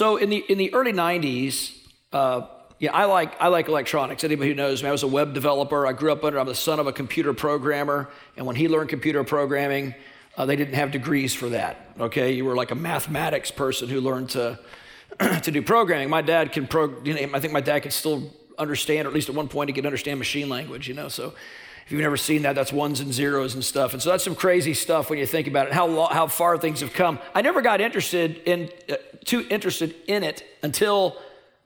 So in the in the early '90s, uh, yeah, I like I like electronics. Anybody who knows me, I was a web developer. I grew up under. I'm the son of a computer programmer, and when he learned computer programming, uh, they didn't have degrees for that. Okay, you were like a mathematics person who learned to to do programming. My dad can pro. You know, I think my dad could still understand, or at least at one point he could understand machine language. You know, so if you've never seen that, that's ones and zeros and stuff. And so that's some crazy stuff when you think about it, how, lo- how far things have come. I never got interested in, uh, too interested in it until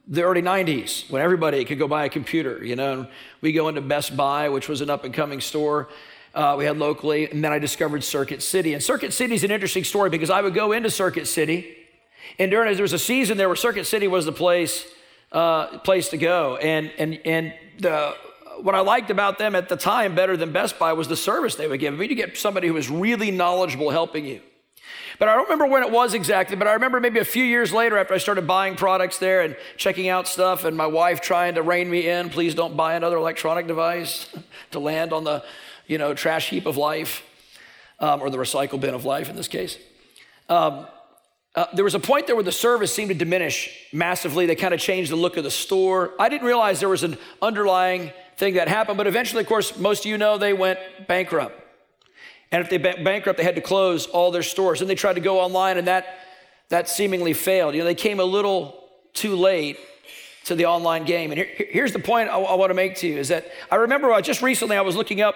the early 90s when everybody could go buy a computer, you know. And we go into Best Buy, which was an up and coming store. Uh, we had locally, and then I discovered Circuit City. And Circuit City is an interesting story because I would go into Circuit City, and during there was a season there where Circuit City was the place uh, place to go, and and and the what I liked about them at the time better than Best Buy was the service they would give. I mean, you get somebody who was really knowledgeable helping you. But I don't remember when it was exactly, but I remember maybe a few years later after I started buying products there and checking out stuff, and my wife trying to rein me in please don't buy another electronic device to land on the you know, trash heap of life, um, or the recycle bin of life in this case. Um, uh, there was a point there where the service seemed to diminish massively. They kind of changed the look of the store. I didn't realize there was an underlying thing that happened. But eventually, of course, most of you know they went bankrupt. And if they went bankrupt, they had to close all their stores. And they tried to go online, and that, that seemingly failed. You know, they came a little too late to the online game. And here, here's the point I, I want to make to you is that I remember uh, just recently I was looking up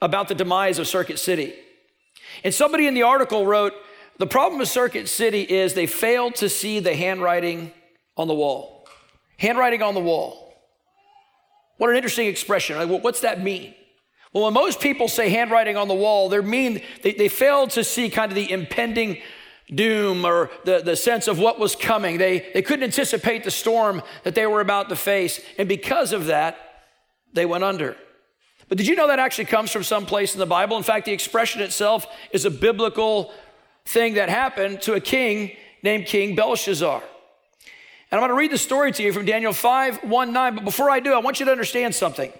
about the demise of Circuit City. And somebody in the article wrote, the problem with Circuit City is they failed to see the handwriting on the wall. Handwriting on the wall. What an interesting expression. What's that mean? Well, when most people say handwriting on the wall, they mean they, they fail to see kind of the impending doom or the, the sense of what was coming. They, they couldn't anticipate the storm that they were about to face. And because of that, they went under. But did you know that actually comes from some place in the Bible? In fact, the expression itself is a biblical thing that happened to a king named King Belshazzar. And I'm going to read the story to you from Daniel 5 1 9. But before I do, I want you to understand something.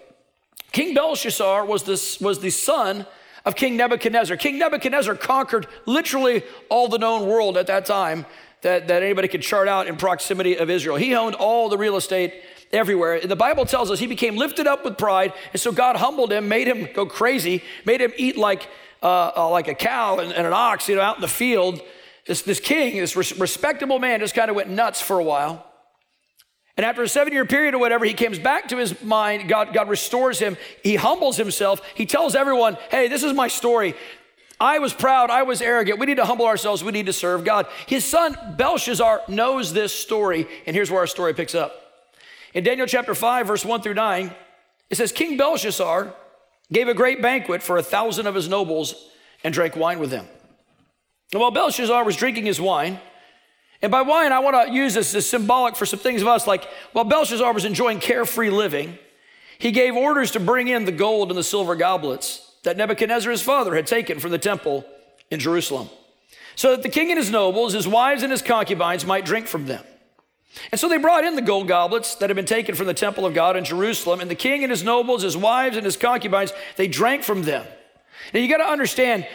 King Belshazzar was, this, was the son of King Nebuchadnezzar. King Nebuchadnezzar conquered literally all the known world at that time that, that anybody could chart out in proximity of Israel. He owned all the real estate everywhere. And the Bible tells us he became lifted up with pride, and so God humbled him, made him go crazy, made him eat like, uh, uh, like a cow and, and, an ox, you know, out in the field. This, this king, this res- respectable man, just kind of went nuts for a while. And after a seven year period or whatever, he comes back to his mind. God, God restores him. He humbles himself. He tells everyone, hey, this is my story. I was proud. I was arrogant. We need to humble ourselves. We need to serve God. His son Belshazzar knows this story. And here's where our story picks up. In Daniel chapter 5, verse 1 through 9, it says, King Belshazzar gave a great banquet for a thousand of his nobles and drank wine with them. And while Belshazzar was drinking his wine, and by wine, I want to use this as symbolic for some things of us, like while Belshazzar was enjoying carefree living, he gave orders to bring in the gold and the silver goblets that Nebuchadnezzar, his father, had taken from the temple in Jerusalem, so that the king and his nobles, his wives and his concubines might drink from them. And so they brought in the gold goblets that had been taken from the temple of God in Jerusalem, and the king and his nobles, his wives and his concubines, they drank from them. Now you got to understand,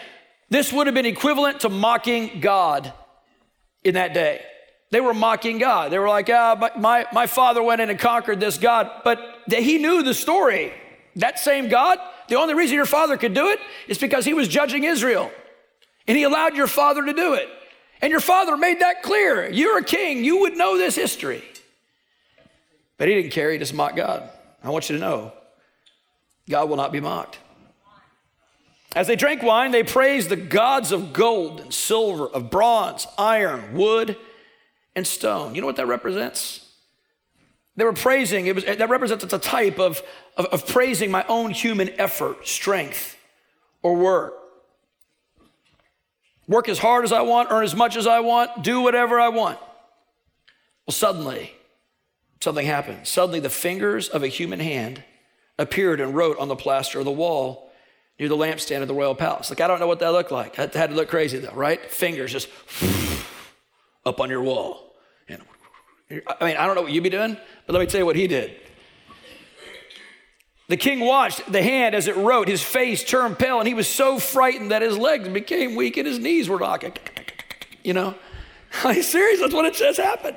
this would have been equivalent to mocking God in that day. They were mocking God. They were like, ah, my, my father went in and conquered this God. But he knew the story. That same God, the only reason your father could do it is because he was judging Israel. And he allowed your father to do it. And your father made that clear. You're a king. You would know this history. But he didn't care. He just mocked God. I want you to know God will not be mocked. As they drank wine, they praised the gods of gold and silver, of bronze, iron, wood, and stone. You know what that represents? They were praising, it was, that represents a type of, of, of praising my own human effort, strength, or work. Work as hard as I want, earn as much as I want, do whatever I want. Well, suddenly, something happened. Suddenly, the fingers of a human hand appeared and wrote on the plaster of the wall near the lampstand of the royal palace. Like, I don't know what that looked like. It had to look crazy though, right? Fingers just up on your wall. And, I mean, I don't know what you'd be doing, but let me tell you what he did. The king watched the hand as it wrote. His face turned pale, and he was so frightened that his legs became weak and his knees were knocking. You know? Are you serious? That's what it says happened.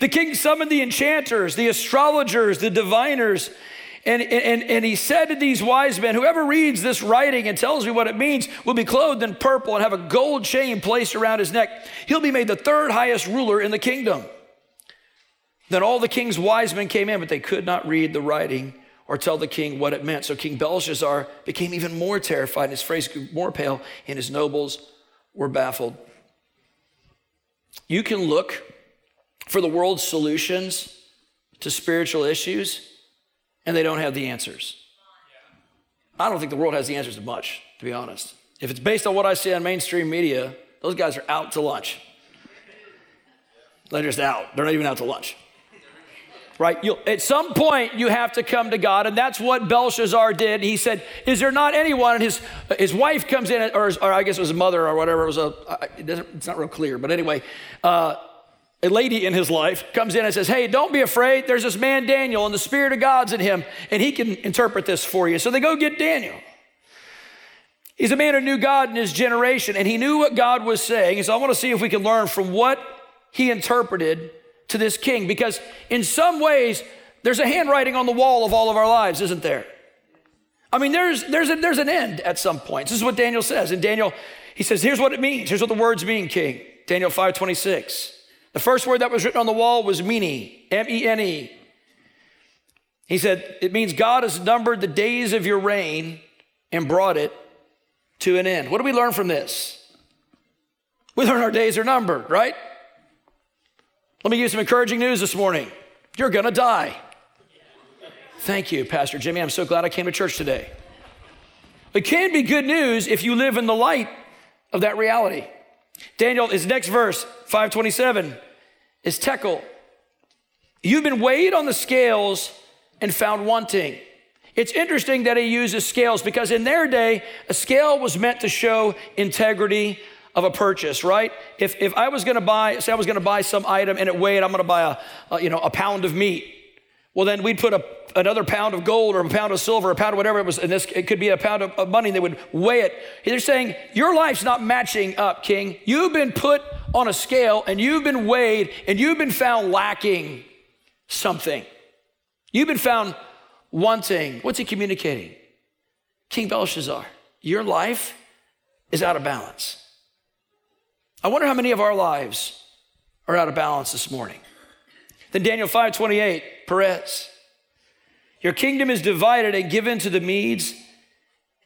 The king summoned the enchanters, the astrologers, the diviners, and, and, and he said to these wise men, Whoever reads this writing and tells me what it means will be clothed in purple and have a gold chain placed around his neck. He'll be made the third highest ruler in the kingdom. Then all the king's wise men came in, but they could not read the writing or tell the king what it meant. So King Belshazzar became even more terrified, and his face grew more pale, and his nobles were baffled. You can look for the world's solutions to spiritual issues, and they don't have the answers. I don't think the world has the answers to much, to be honest. If it's based on what I see on mainstream media, those guys are out to lunch. They're just out. They're not even out to lunch right? You'll, at some point, you have to come to God, and that's what Belshazzar did. He said, "Is there not anyone?" And his his wife comes in, or, or I guess it was his mother or whatever. It was a. It it's not real clear, but anyway. Uh, a lady in his life comes in and says, Hey, don't be afraid. There's this man Daniel, and the Spirit of God's in him, and he can interpret this for you. So they go get Daniel. He's a man who knew God in his generation, and he knew what God was saying. So I want to see if we can learn from what he interpreted to this king because, in some ways, there's a handwriting on the wall of all of our lives, isn't there? I mean, there's, there's, a, there's an end at some point. This is what Daniel says. And Daniel, he says, here's what it means. Here's what the words mean, king. Daniel 5.26. The first word that was written on the wall was mene, M-E-N-E. He said, it means God has numbered the days of your reign and brought it to an end. What do we learn from this? We learn our days are numbered, right? Let me give you some encouraging news this morning. You're going to die. Thank you, Pastor Jimmy. I'm so glad I came to church today. It can be good news if you live in the light of that reality. Daniel, his next verse, 527, is tekel. You've been weighed on the scales and found wanting. It's interesting that he uses scales because in their day, a scale was meant to show integrity of a purchase, right? If, if I was gonna buy, say I was gonna buy some item and it weighed, I'm gonna buy a, a you know, a pound of meat. Well, then we'd put a, another pound of gold or a pound of silver, a pound of whatever it was, and this it could be a pound of, of money. They would weigh it. They're saying your life's not matching up, King. You've been put on a scale and you've been weighed and you've been found lacking something. You've been found wanting. What's he communicating? King Belshazzar, your life is out of balance. I wonder how many of our lives are out of balance this morning. Then Daniel 5:28, Peres. Your kingdom is divided and given to the Medes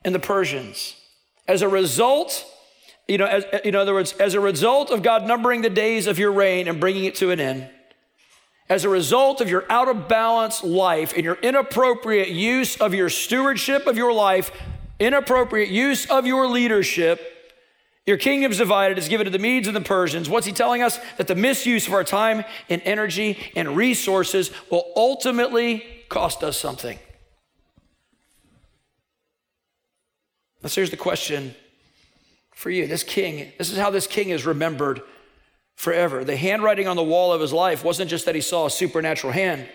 and the Persians. As a result, you know, as, in other words, as a result of God numbering the days of your reign and bringing it to an end, as a result of your out of balance life and your inappropriate use of your stewardship of your life, inappropriate use of your leadership, your kingdom's divided, is given to the Medes and the Persians. What's he telling us? That the misuse of our time and energy and resources will ultimately cost us something. So here's the question for you. This king, this is how this king is remembered forever. The handwriting on the wall of his life wasn't just that he saw a supernatural hand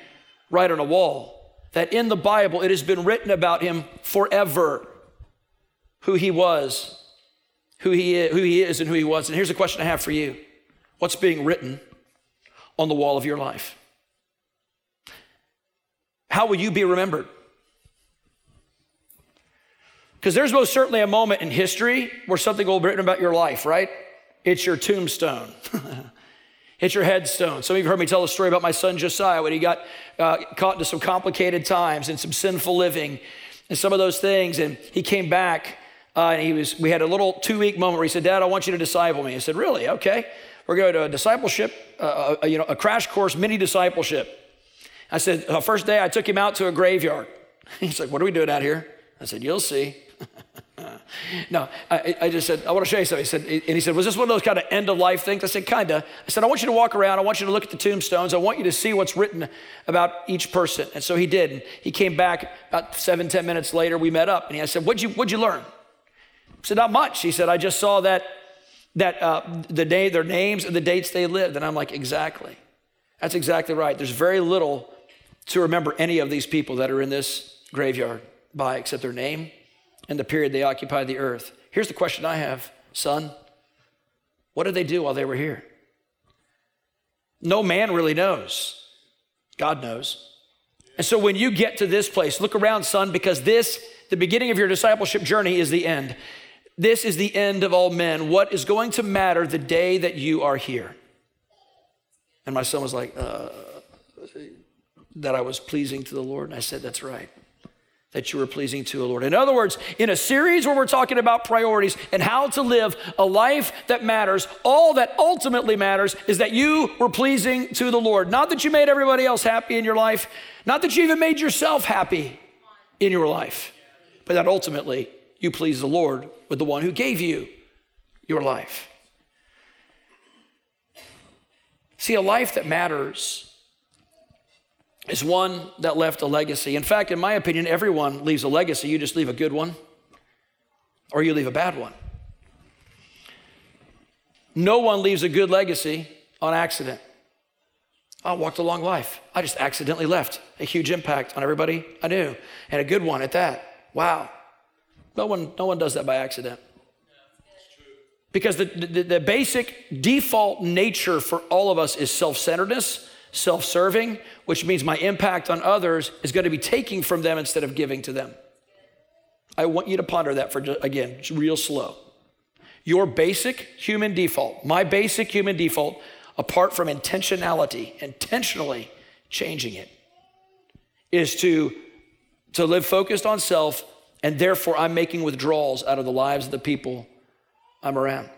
right on a wall, that in the Bible it has been written about him forever who he was who he is, who he is and who he was. And here's a question I have for you What's being written on the wall of your life? How will you be remembered? Because there's most certainly a moment in history where something will be written about your life, right? It's your tombstone. it's your headstone. Some of you have heard me tell a story about my son Josiah when he got uh, caught into some complicated times and some sinful living and some of those things. And he came back uh, and he was, we had a little two week moment where he said, Dad, I want you to disciple me. I said, Really? Okay. We're going to a discipleship, uh, a, you know, a crash course, mini discipleship. I said, the first day I took him out to a graveyard. He's like, What are we doing out here? I said, You'll see. no, I, I, just said, I want to show you something. He said, and he said, Was this one of those kind of end of life things? I said, Kinda. I said, I want you to walk around. I want you to look at the tombstones. I want you to see what's written about each person. And so he did. And he came back about seven, ten minutes later. We met up. And he, I said, What'd you, what'd you learn? I said, Not much. He said, I just saw that, that uh, the day, their names and the dates they lived. And I'm like, Exactly. That's exactly right. There's very little to remember any of these people that are in this graveyard by except their name and the period they occupied the earth. Here's the question I have, son What did they do while they were here? No man really knows. God knows. And so when you get to this place, look around, son, because this, the beginning of your discipleship journey, is the end. This is the end of all men. What is going to matter the day that you are here? And my son was like, uh, that I was pleasing to the Lord. And I said, That's right that you were pleasing to the Lord. In other words, in a series where we're talking about priorities and how to live a life that matters, all that ultimately matters is that you were pleasing to the Lord. Not that you made everybody else happy in your life, not that you even made yourself happy in your life, but that ultimately you please the Lord with the one who gave you your life. See, a life that matters is one that left a legacy. In fact, in my opinion, everyone leaves a legacy. You just leave a good one or you leave a bad one. No one leaves a good legacy on accident. I walked a long life. I just accidentally left a huge impact on everybody I knew, and a good one at that. Wow. No one, no one does that by accident. Because the, the, the basic default nature for all of us is self centeredness self serving, which means my impact on others is going to be taking from them instead of giving to them. I want you to ponder that for, again, real slow. Your basic human default, my basic human default, apart from intentionality, intentionally changing it, is to, to live focused on self, and therefore I'm making withdrawals out of the lives of the people I'm around.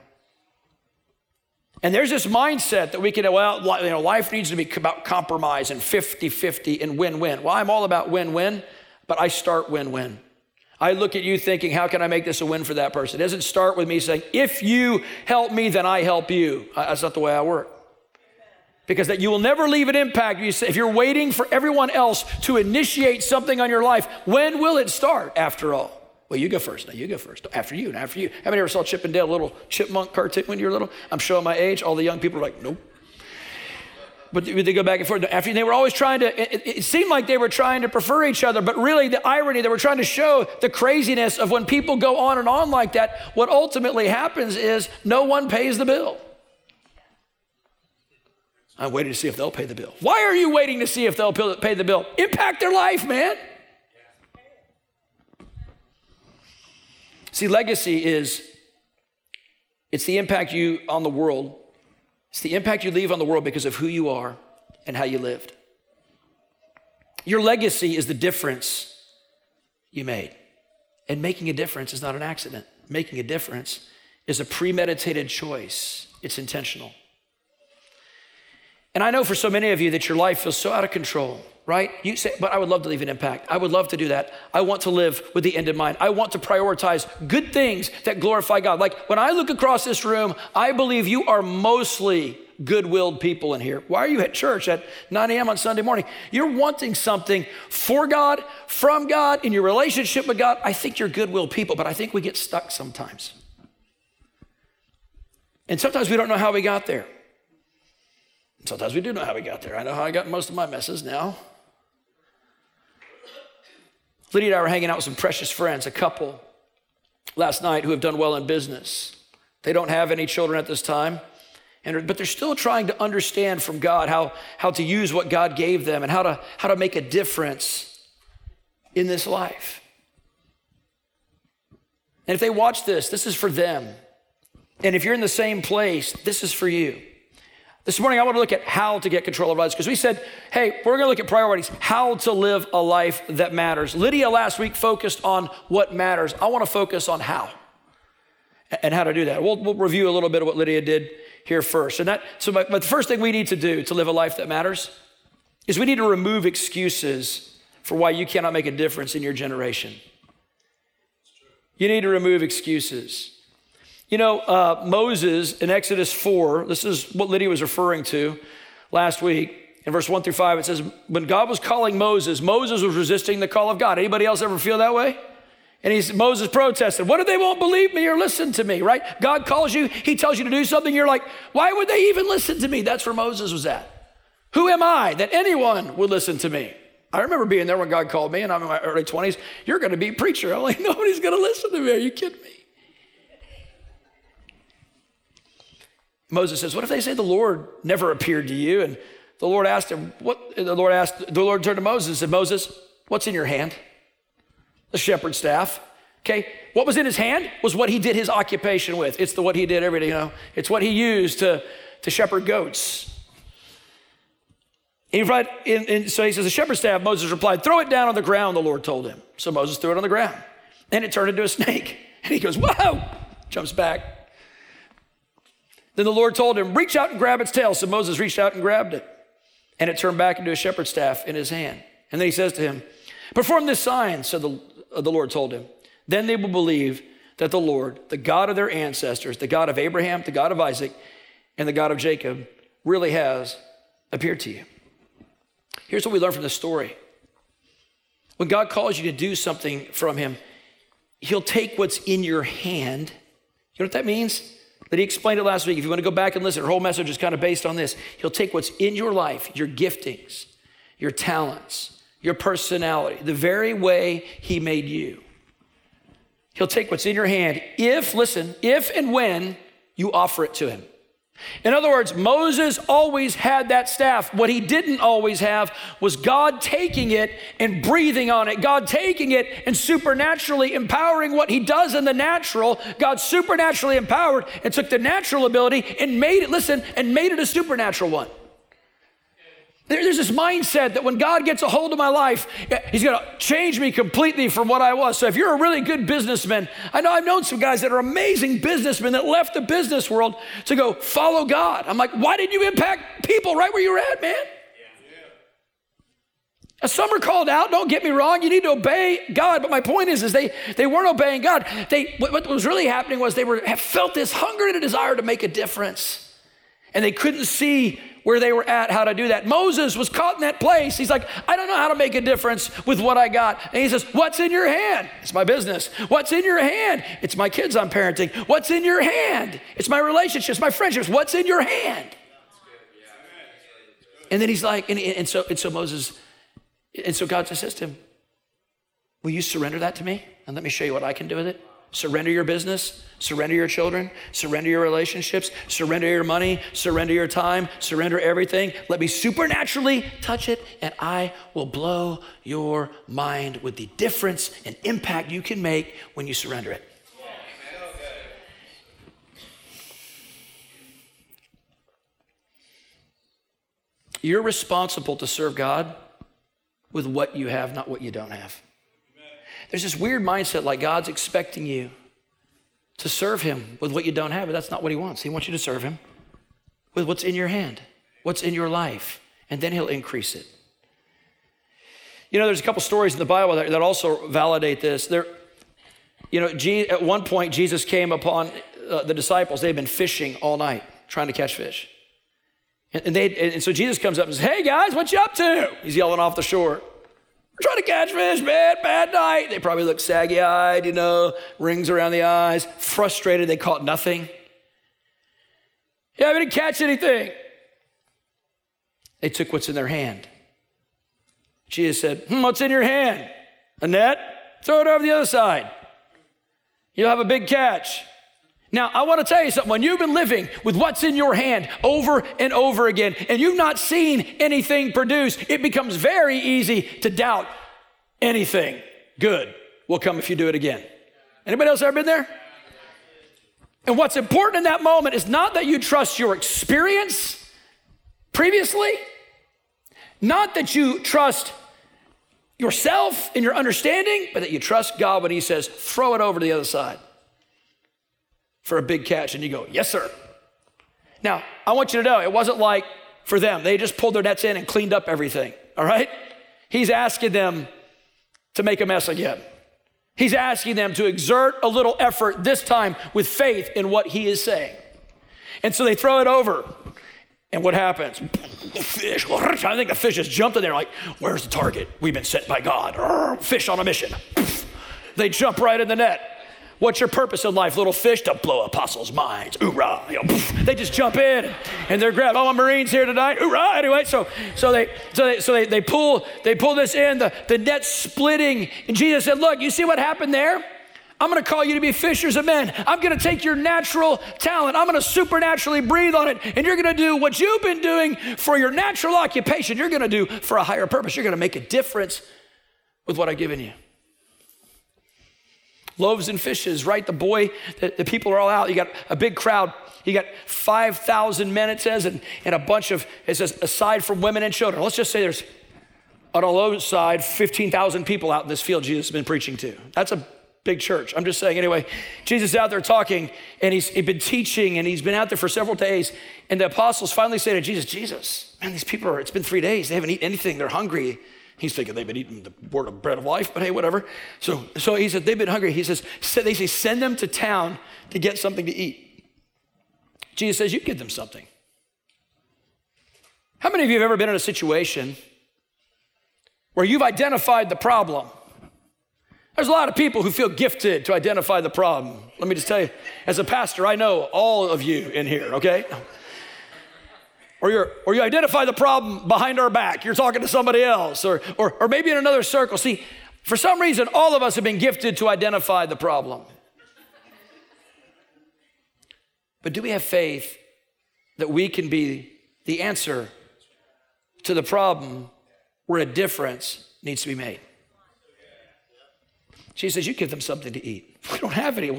And there's this mindset that we can, well, you know, life needs to be about compromise and 50 50 and win win. Well, I'm all about win win, but I start win win. I look at you thinking, how can I make this a win for that person? It doesn't start with me saying, if you help me, then I help you. Uh, that's not the way I work. Because that you will never leave an impact. If you're waiting for everyone else to initiate something on your life, when will it start after all? Well, you go first. Now you go first. After you, and after you. How many ever saw Chip and Dale, little chipmunk cartoon when you were little? I'm showing my age. All the young people are like, nope. But they go back and forth. After they were always trying to, it, it seemed like they were trying to prefer each other, but really the irony, they were trying to show the craziness of when people go on and on like that, what ultimately happens is no one pays the bill. I'm waiting to see if they'll pay the bill. Why are you waiting to see if they'll pay the bill? Impact their life, man. See, legacy is it's the impact you on the world. It's the impact you leave on the world because of who you are and how you lived. Your legacy is the difference you made. And making a difference is not an accident. Making a difference is a premeditated choice. It's intentional. And I know for so many of you that your life feels so out of control right? You say, but I would love to leave an impact. I would love to do that. I want to live with the end in mind. I want to prioritize good things that glorify God. Like when I look across this room, I believe you are mostly good willed people in here. Why are you at church at 9 a.m. on Sunday morning? You're wanting something for God, from God, in your relationship with God. I think you're good willed people, but I think we get stuck sometimes. And sometimes we don't know how we got there. Sometimes we do know how we got there. I know how I got most of my messes now. Lydia and I were hanging out with some precious friends, a couple last night who have done well in business. They don't have any children at this time, and, but they're still trying to understand from God how, how to use what God gave them and how to, how to make a difference in this life. And if they watch this, this is for them. And if you're in the same place, this is for you. This morning, I want to look at how to get control of others because we said, hey, we're going to look at priorities, how to live a life that matters. Lydia last week focused on what matters. I want to focus on how and how to do that. We'll, we'll review a little bit of what Lydia did here first. And that, so, but the first thing we need to do to live a life that matters is we need to remove excuses for why you cannot make a difference in your generation. You need to remove excuses. You know, uh, Moses in Exodus 4, this is what Lydia was referring to last week. In verse 1 through 5, it says, When God was calling Moses, Moses was resisting the call of God. Anybody else ever feel that way? And he's, Moses protested, What if they won't believe me or listen to me, right? God calls you, he tells you to do something, you're like, Why would they even listen to me? That's where Moses was at. Who am I that anyone would listen to me? I remember being there when God called me, and I'm in my early 20s. You're going to be a preacher. I'm like, Nobody's going to listen to me. Are you kidding me? Moses says, What if they say the Lord never appeared to you? And the Lord asked him, What the Lord asked, the Lord turned to Moses and said, Moses, what's in your hand? The shepherd's staff. Okay, what was in his hand was what he did his occupation with. It's the what he did every day, you know. It's what he used to, to shepherd goats. And, he and, and so he says, the shepherd's staff, Moses replied, throw it down on the ground, the Lord told him. So Moses threw it on the ground. And it turned into a snake. And he goes, whoa, jumps back. Then the Lord told him, reach out and grab its tail. So Moses reached out and grabbed it. And it turned back into a shepherd's staff in his hand. And then he says to him, perform this sign, so the, uh, the Lord told him. Then they will believe that the Lord, the God of their ancestors, the God of Abraham, the God of Isaac, and the God of Jacob, really has appeared to you. Here's what we learn from the story. When God calls you to do something from Him, He'll take what's in your hand. You know what that means? That he explained it last week. If you want to go back and listen, her whole message is kind of based on this. He'll take what's in your life, your giftings, your talents, your personality, the very way He made you. He'll take what's in your hand if, listen, if and when you offer it to Him. In other words, Moses always had that staff. What he didn't always have was God taking it and breathing on it, God taking it and supernaturally empowering what he does in the natural. God supernaturally empowered and took the natural ability and made it, listen, and made it a supernatural one. There's this mindset that when God gets a hold of my life, He's going to change me completely from what I was. So, if you're a really good businessman, I know I've known some guys that are amazing businessmen that left the business world to go follow God. I'm like, why did you impact people right where you're at, man? Some are called out. Don't get me wrong. You need to obey God. But my point is, is they they weren't obeying God. They what was really happening was they were felt this hunger and a desire to make a difference, and they couldn't see where they were at, how to do that. Moses was caught in that place. He's like, I don't know how to make a difference with what I got. And he says, What's in your hand? It's my business. What's in your hand? It's my kids I'm parenting. What's in your hand? It's my relationships, my friendships. What's in your hand? And then he's like, and, and so and so Moses, and so God says to him, Will you surrender that to me? And let me show you what I can do with it. Surrender your business, surrender your children, surrender your relationships, surrender your money, surrender your time, surrender everything. Let me supernaturally touch it, and I will blow your mind with the difference and impact you can make when you surrender it. You're responsible to serve God with what you have, not what you don't have. There's this weird mindset like God's expecting you to serve Him with what you don't have, but that's not what He wants. He wants you to serve Him with what's in your hand, what's in your life, and then He'll increase it. You know, there's a couple stories in the Bible that, that also validate this. There, you know, G, at one point, Jesus came upon uh, the disciples. They'd been fishing all night trying to catch fish. And, and, they, and so Jesus comes up and says, Hey guys, what you up to? He's yelling off the shore. Trying to catch fish, man. Bad night. They probably look saggy eyed, you know, rings around the eyes, frustrated. They caught nothing. Yeah, we didn't catch anything. They took what's in their hand. Jesus said, hmm, What's in your hand? A net? Throw it over the other side. You'll have a big catch. Now, I want to tell you something. When you've been living with what's in your hand over and over again, and you've not seen anything produce, it becomes very easy to doubt anything good will come if you do it again. Anybody else ever been there? And what's important in that moment is not that you trust your experience previously, not that you trust yourself and your understanding, but that you trust God when He says, throw it over to the other side for a big catch. And you go, Yes, sir. Now, I want you to know it wasn't like for them, they just pulled their nets in and cleaned up everything, all right? He's asking them to make a mess again. He's asking them to exert a little effort, this time with faith in what he is saying. And so they throw it over. And what happens? Fish. I think the fish just jumped in there, like, where's the target? We've been sent by God. Fish on a mission. They jump right in the net. What's your purpose in life, little fish? To blow apostles' minds. Hoorah. You know, they just jump in and they're grabbed. Oh, my Marines here tonight. Hoorah. Anyway, so so they so they so they, they pull they pull this in, the, the net splitting. And Jesus said, Look, you see what happened there? I'm gonna call you to be fishers of men. I'm gonna take your natural talent, I'm gonna supernaturally breathe on it, and you're gonna do what you've been doing for your natural occupation, you're gonna do for a higher purpose. You're gonna make a difference with what I've given you. Loaves and fishes, right? The boy, the, the people are all out. You got a big crowd. You got 5,000 men, it says, and, and a bunch of, it says, aside from women and children. Let's just say there's, on a low side, 15,000 people out in this field Jesus has been preaching to. That's a big church. I'm just saying, anyway, Jesus is out there talking, and he's, he's been teaching, and he's been out there for several days. And the apostles finally say to Jesus, Jesus, man, these people are, it's been three days. They haven't eaten anything. They're hungry. He's thinking they've been eating the word of bread of life, but hey, whatever. So, so he said, they've been hungry. He says, they say, send them to town to get something to eat. Jesus says, you give them something. How many of you have ever been in a situation where you've identified the problem? There's a lot of people who feel gifted to identify the problem. Let me just tell you, as a pastor, I know all of you in here, okay? Or, you or you identify the problem behind our back. You're talking to somebody else, or, or, or maybe in another circle. See, for some reason, all of us have been gifted to identify the problem. But do we have faith that we can be the answer to the problem where a difference needs to be made? She says, You give them something to eat. We don't have any.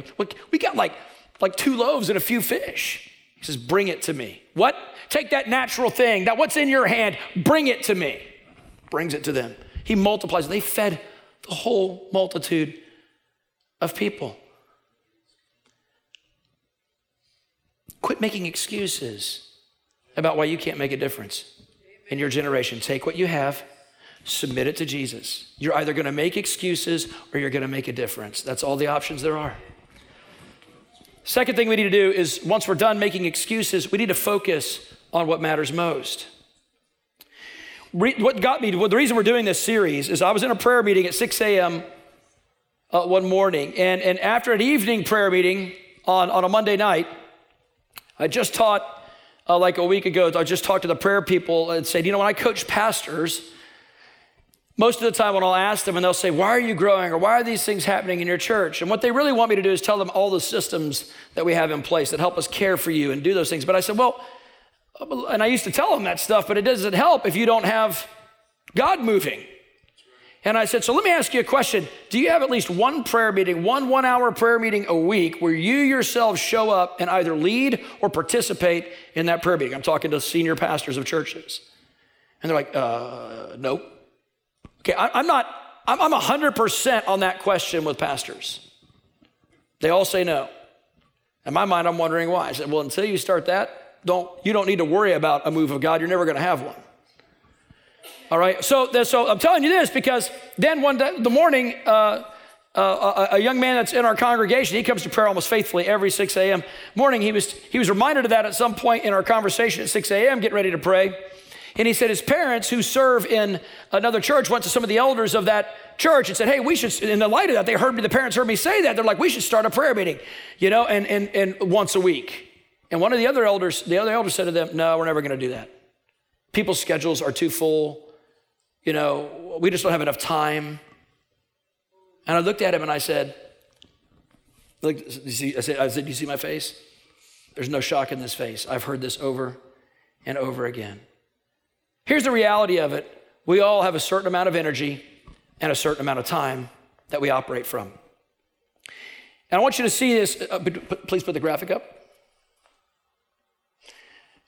We got like, like two loaves and a few fish. He says, Bring it to me. What? Take that natural thing, that what's in your hand, bring it to me. Brings it to them. He multiplies. They fed the whole multitude of people. Quit making excuses about why you can't make a difference in your generation. Take what you have, submit it to Jesus. You're either going to make excuses or you're going to make a difference. That's all the options there are. Second thing we need to do is once we're done making excuses, we need to focus on what matters most. what got me, well, the reason we're doing this series is I was in a prayer meeting at 6 a.m. Uh, one morning, and, and after an evening prayer meeting on, on a Monday night, I just taught uh, like a week ago, I just talked to the prayer people and said, you know, when I coach pastors, most of the time when I'll ask them and they'll say, Why are you growing? or why are these things happening in your church? And what they really want me to do is tell them all the systems that we have in place that help us care for you and do those things. But I said, Well, and I used to tell them that stuff, but it doesn't help if you don't have God moving. And I said, So let me ask you a question. Do you have at least one prayer meeting, one one hour prayer meeting a week where you yourself show up and either lead or participate in that prayer meeting? I'm talking to senior pastors of churches. And they're like, uh, Nope. Okay, I, am not, I'm, I'm 100% on that question with pastors. They all say no. In my mind, I'm wondering why. I said, well, until you start that, don't, you don't need to worry about a move of God. You're never going to have one. All right, so, so I'm telling you this because then one day, the morning, uh, uh, a, a, young man that's in our congregation, he comes to prayer almost faithfully every 6 a.m. morning. He was, he was reminded of that at some point in our conversation at 6 a.m., getting ready to pray. And he said his parents, who serve in another church, went to some of the elders of that church and said, Hey, we should, in the light of that, they heard me, the parents heard me say that. They're like, We should start a prayer meeting, you know, and, and, and once a week. And one of the other elders, the other elders said to them, No, we're never going to do that. People's schedules are too full. You know, we just don't have enough time. And I looked at him and I said, Look, you see, I said, I said, Do you see my face? There's no shock in this face. I've heard this over and over again. Here's the reality of it we all have a certain amount of energy and a certain amount of time that we operate from. And I want you to see this. Uh, please put the graphic up.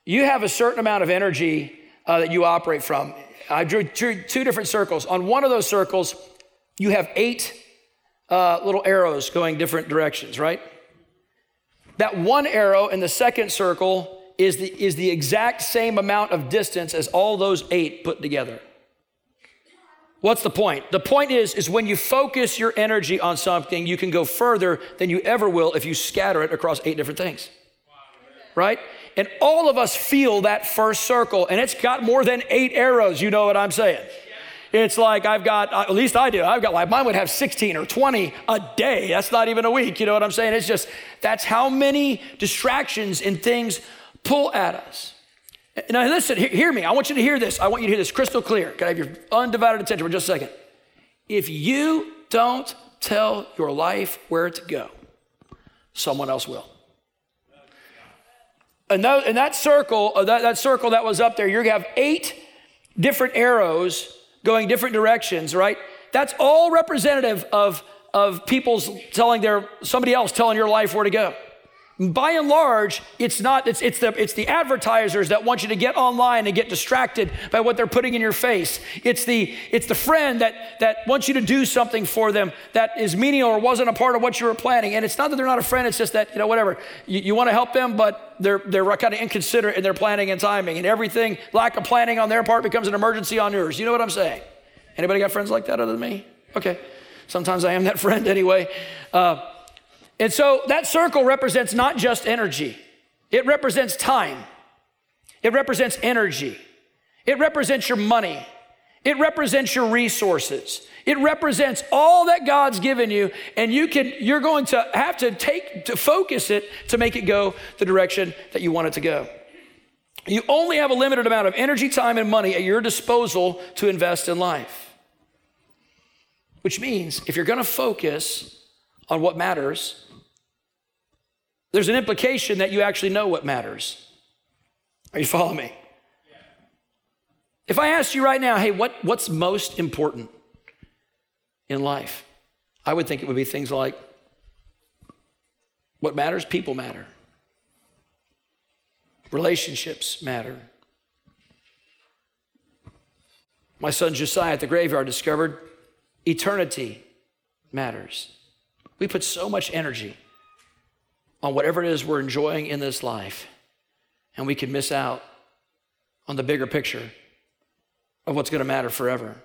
You have a certain amount of energy uh, that you operate from. I drew, drew, two different circles. On one of those circles, you have eight uh, little arrows going different directions, right? That one arrow in the second circle is the, is the exact same amount of distance as all those eight put together. What's the point? The point is, is when you focus your energy on something, you can go further than you ever will if you scatter it across eight different things. Right? And all of us feel that first circle, and it's got more than eight arrows. You know what I'm saying? It's like I've got, at least I do, I've got like, mine would have 16 or 20 a day. That's not even a week. You know what I'm saying? It's just, that's how many distractions and things pull at us. Now, listen, hear me. I want you to hear this. I want you to hear this crystal clear. Can I have your undivided attention for just a second? If you don't tell your life where to go, someone else will. And that, in that circle, uh, that, that circle that was up there, you're gonna have eight different arrows going different directions, right? That's all representative of, of people's telling their somebody else telling your life where to go by and large, it's not, it's, it's, the, it's the advertisers that want you to get online and get distracted by what they're putting in your face. It's the, it's the friend that, that wants you to do something for them that is menial or wasn't a part of what you were planning. And it's not that they're not a friend, it's just that, you know, whatever. You, you want to help them, but they're, they're kind of inconsiderate in their planning and timing. And everything, lack of planning on their part becomes an emergency on yours. You know what I'm saying? Anybody got friends like that other than me? Okay. Sometimes I am that friend anyway. Uh, and so that circle represents not just energy, it represents time, it represents energy, it represents your money, it represents your resources. It represents all that God's given you, and you can, you're going to have to take to focus it to make it go the direction that you want it to go. You only have a limited amount of energy, time, and money at your disposal to invest in life. Which means if you're going to focus on what matters, there's an implication that you actually know what matters. Are you following me? If I asked you right now, hey, what, what's most important in life? I would think it would be things like what matters? People matter. Relationships matter. My son Josiah at the graveyard discovered eternity matters. We put so much energy on whatever it is we're enjoying in this life, and we can miss out on the bigger picture of what's going to matter forever.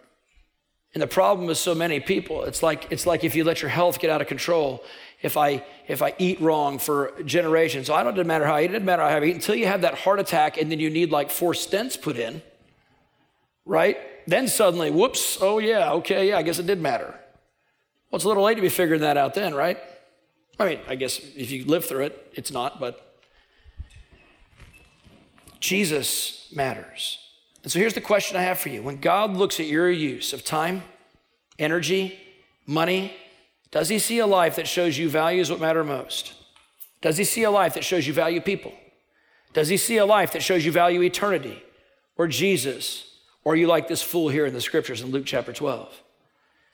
And the problem with so many people, it's like it's like if you let your health get out of control. If I if I eat wrong for generations, so I don't doesn't matter how I eat, it doesn't matter how I eat until you have that heart attack and then you need like four stents put in, right? Then suddenly, whoops, oh yeah, okay, yeah, I guess it did matter. Well, it's a little late to be figuring that out then, right? I mean, I guess if you live through it, it's not, but Jesus matters. And so here's the question I have for you. When God looks at your use of time, energy, money, does he see a life that shows you values what matter most? Does he see a life that shows you value people? Does he see a life that shows you value eternity or Jesus? Or you like this fool here in the scriptures in Luke chapter 12?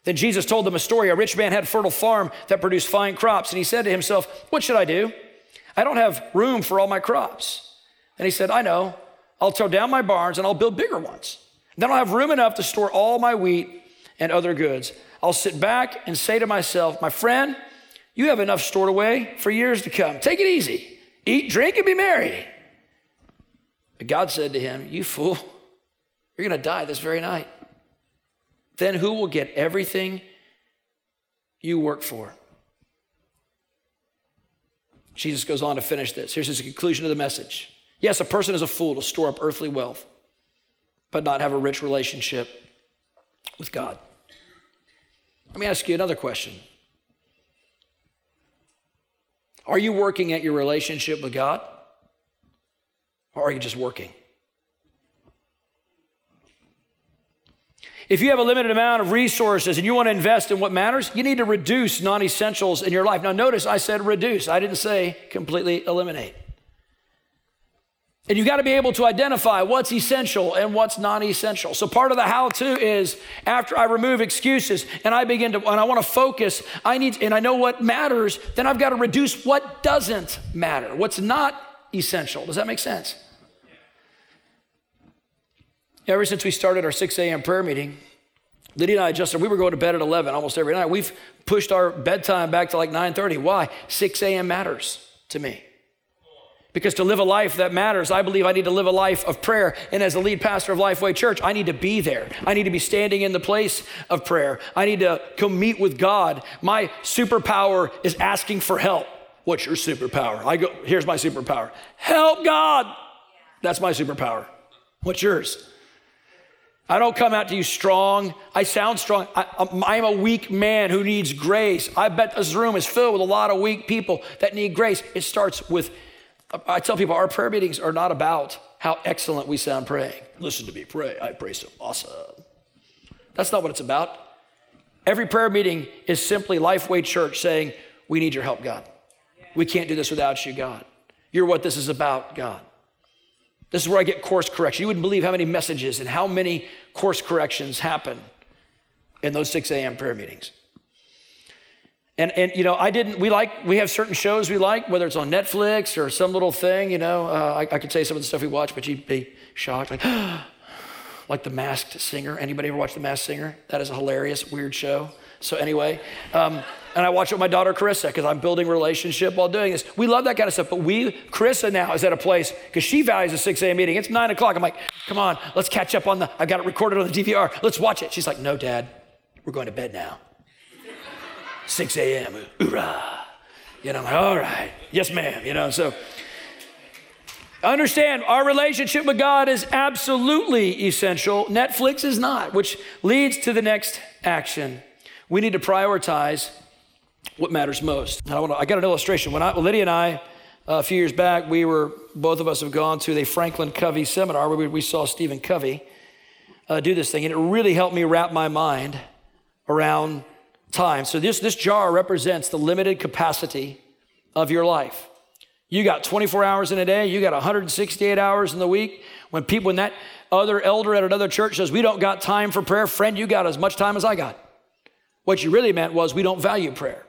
Then Jesus told them a story. A rich man had a fertile farm that produced fine crops, and he said to himself, What should I do? I don't have room for all my crops. And he said, I know. I'll tear down my barns and I'll build bigger ones. Then I'll have room enough to store all my wheat and other goods. I'll sit back and say to myself, My friend, you have enough stored away for years to come. Take it easy. Eat, drink, and be merry. But God said to him, You fool, you're going to die this very night then who will get everything you work for? Jesus goes on to finish this. Here's his conclusion of the message. Yes, a person is a fool to store up earthly wealth, but not have a rich relationship with God. Let me ask you another question Are you working at your relationship with God? Or are you just working? If you have a limited amount of resources and you want to invest in what matters, you need to reduce non essentials in your life. Now, notice I said reduce, I didn't say completely eliminate. And you've got to be able to identify what's essential and what's non essential. So, part of the how to is after I remove excuses and I begin to, and I want to focus, I need, and I know what matters, then I've got to reduce what doesn't matter, what's not essential. Does that make sense? Ever since we started our 6 a.m. prayer meeting, Lydia and I adjusted. We were going to bed at 11 almost every night. We've pushed our bedtime back to like 9:30. Why? 6 a.m. matters to me. Because to live a life that matters, I believe I need to live a life of prayer. And as the lead pastor of Lifeway Church, I need to be there. I need to be standing in the place of prayer. I need to go meet with God. My superpower is asking for help. What's your superpower? I go, here's my superpower. Help God. That's my superpower. What's yours? I don't come out to you strong. I sound strong. Um, I, am a weak man who needs grace. I bet this room is filled with a lot of weak people that need grace. It starts with, I tell people, our prayer meetings are not about how excellent we sound praying. Listen to me pray. I pray so awesome. That's not what it's about. Every prayer meeting is simply Lifeway Church saying, We need your help, God. We can't do this without you, God. You're what this is about, God. This is where I get course correction. You wouldn't believe how many messages and how many course corrections happen in those 6 a.m. prayer meetings. And, and you know, I didn't, we like, we have certain shows we like, whether it's on Netflix or some little thing, you know. Uh, I, I, could say some of the stuff we watch, but you'd be shocked. Like, like The Masked Singer. Anybody ever watch The Masked Singer? That is a hilarious, weird show. So, anyway, um, and I watch it with my daughter Carissa because I'm building relationship while doing this. We love that kind of stuff. But we, Carissa now is at a place because she values a 6 a.m. meeting. It's 9 o'clock. I'm like, come on, let's catch up on the, I've got it recorded on the DVR. Let's watch it. She's like, no, dad, we're going to bed now. 6 a.m. Hoorah. You know, I'm like, all right. Yes, ma'am. You know, so understand our relationship with God is absolutely essential. Netflix is not, which leads to the next action. We need to prioritize what matters most. I, wanna, I, got an illustration. When I, Lydia and I, uh, a few years back, we were, both of us have gone to the Franklin Covey seminar where we, we saw Stephen Covey uh, do this thing. And it really helped me wrap my mind around time. So this, this jar represents the limited capacity of your life. You got 24 hours in a day, you got 168 hours in the week. When people, when that other elder at another church says, We don't got time for prayer, friend, you got as much time as I got. What you really meant was, We don't value prayer.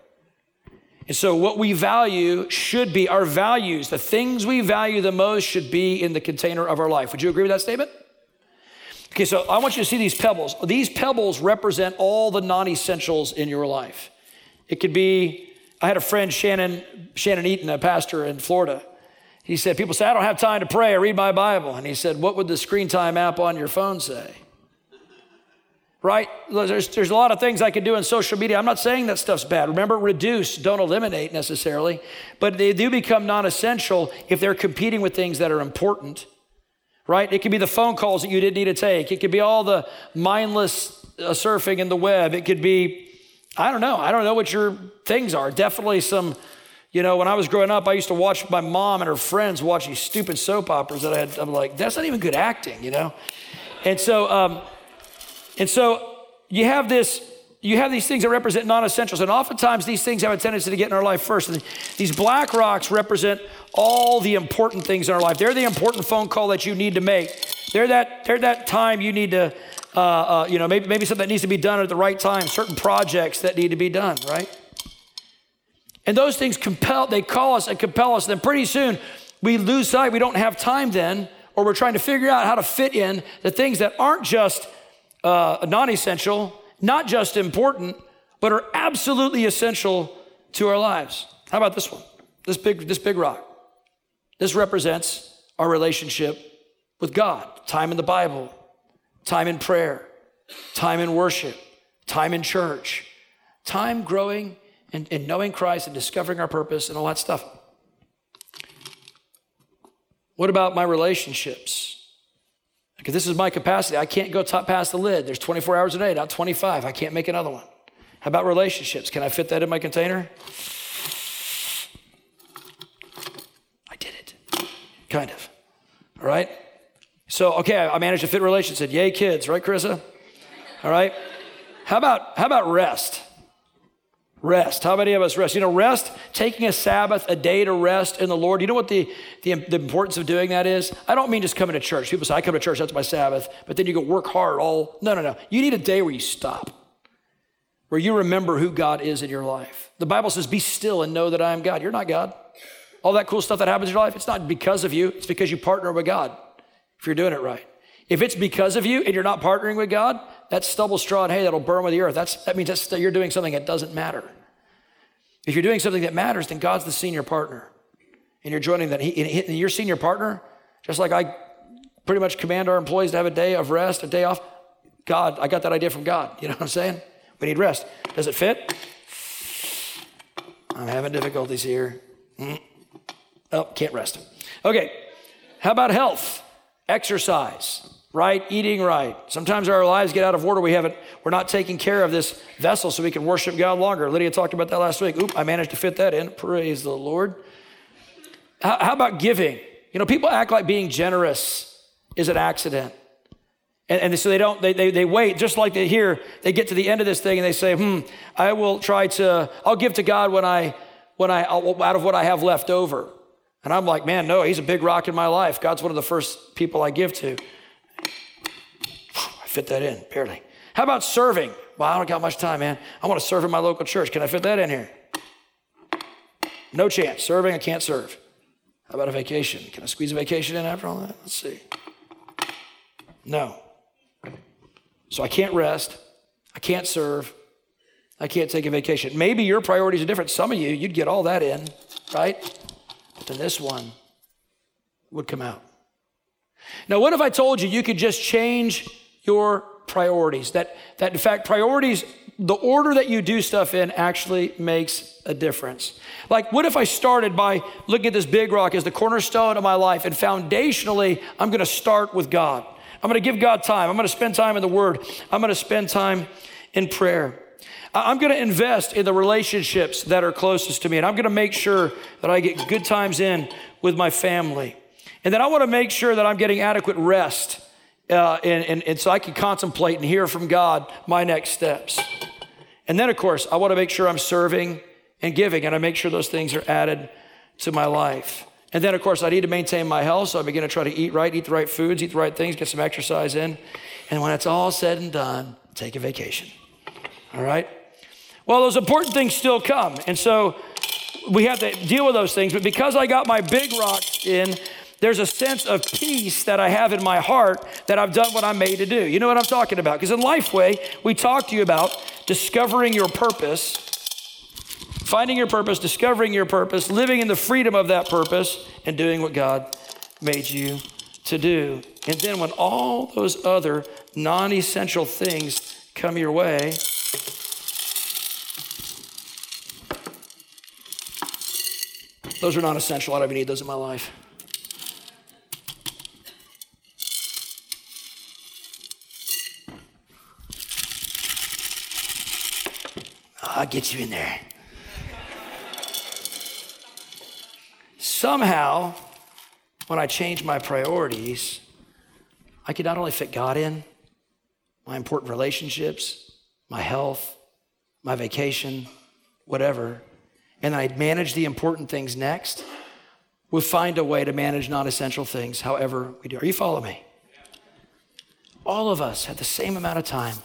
And so, what we value should be our values. The things we value the most should be in the container of our life. Would you agree with that statement? Okay, so I want you to see these pebbles. These pebbles represent all the non essentials in your life. It could be, I had a friend, Shannon, Shannon Eaton, a pastor in Florida. He said, People say, I don't have time to pray or read my Bible. And he said, What would the screen time app on your phone say? Right? There's, there's a lot of things I can do in social media. I'm not saying that stuff's bad. Remember, reduce, don't eliminate necessarily, but they do become non essential if they're competing with things that are important, right? It could be the phone calls that you didn't need to take, it could be all the mindless uh, surfing in the web, it could be, I don't know, I don't know what your things are. Definitely some. You know, when I was growing up, I used to watch my mom and her friends watch these stupid soap operas that I had. I'm like, that's not even good acting, you know? And so, um, and so you have this, you have these things that represent non-essentials, and oftentimes these things have a tendency to get in our life first. And these black rocks represent all the important things in our life. They're the important phone call that you need to make. They're that, they're that time you need to, uh, uh, you know, maybe, maybe something that needs to be done at the right time, certain projects that need to be done, right? And those things compel, they call us and compel us. Then pretty soon we lose sight. We don't have time then, or we're trying to figure out how to fit in the things that aren't just uh, non essential, not just important, but are absolutely essential to our lives. How about this one? This big, this big rock. This represents our relationship with God time in the Bible, time in prayer, time in worship, time in church, time growing and, and knowing Christ and discovering our purpose and all that stuff. What about my relationships? Because this is my capacity. I can't go top past the lid. There's 24 hours a day, not 25. I can't make another one. How about relationships? Can I fit that in my container? I did it. Kind of. All right? So, okay, I managed to fit relationships. Yay, kids, right, Carissa? All right? How about how about rest? Rest. How many of us rest? You know, rest, taking a Sabbath, a day to rest in the Lord. You know what the, the, the, importance of doing that is? I don't mean just coming to church. People say, I come to church, that's my Sabbath, but then you go work hard all. No, no, no. You need a day where you stop, where you remember who God is in your life. The Bible says, Be still and know that I am God. You're not God. All that cool stuff that happens in your life, it's not because of you, it's because you partner with God if you're doing it right. If it's because of you and you're not partnering with God, that's stubble, straw, and hay that'll burn with the earth. That's, that means that's, you're doing something that doesn't matter. If you're doing something that matters, then God's the senior partner. And you're joining that. He, and your senior partner, just like I pretty much command our employees to have a day of rest, a day off, God, I got that idea from God. You know what I'm saying? We need rest. Does it fit? I'm having difficulties here. Mm. Oh, can't rest. Okay. How about health? Exercise right, eating right. Sometimes our lives get out of order. We haven't, we're not taking care of this vessel so we can worship God longer. Lydia talked about that last week. Oop, I managed to fit that in. Praise the Lord. How, how about giving? You know, people act like being generous is an accident. And, and so they don't, they, they, they wait, just like they hear, they get to the end of this thing and they say, hmm, I will try to, I'll give to God when I, when I, out of what I have left over. And I'm like, man, no, he's a big rock in my life. God's one of the first people I give to. Fit that in, barely. How about serving? Well, I don't got much time, man. I want to serve in my local church. Can I fit that in here? No chance. Serving, I can't serve. How about a vacation? Can I squeeze a vacation in after all that? Let's see. No. So I can't rest. I can't serve. I can't take a vacation. Maybe your priorities are different. Some of you, you'd get all that in, right? But then this one would come out. Now, what if I told you you could just change your priorities? That, that in fact, priorities, the order that you do stuff in actually makes a difference. Like, what if I started by looking at this big rock as the cornerstone of my life, and foundationally, I'm gonna start with God. I'm gonna give God time. I'm gonna spend time in the Word. I'm gonna spend time in prayer. I'm gonna invest in the relationships that are closest to me, and I'm gonna make sure that I get good times in with my family. And then I wanna make sure that I'm getting adequate rest, uh, and, and, and so I can contemplate and hear from God my next steps. And then, of course, I wanna make sure I'm serving and giving, and I make sure those things are added to my life. And then, of course, I need to maintain my health, so I begin to try to eat right, eat the right foods, eat the right things, get some exercise in. And when it's all said and done, take a vacation. All right? Well, those important things still come. And so we have to deal with those things. But because I got my big rocks in, there's a sense of peace that I have in my heart that I've done what I'm made to do. You know what I'm talking about? Because in Lifeway, we talk to you about discovering your purpose finding your purpose, discovering your purpose, living in the freedom of that purpose, and doing what God made you to do. And then when all those other non essential things come your way, those are non essential. I don't even need those in my life. I'll get you in there. somehow, when I change my priorities, I can not only fit God in, my important relationships, my health, my vacation, whatever, and I manage the important things next, we'll find a way to manage non essential things however we do. Are you following me? All of us have the same amount of time.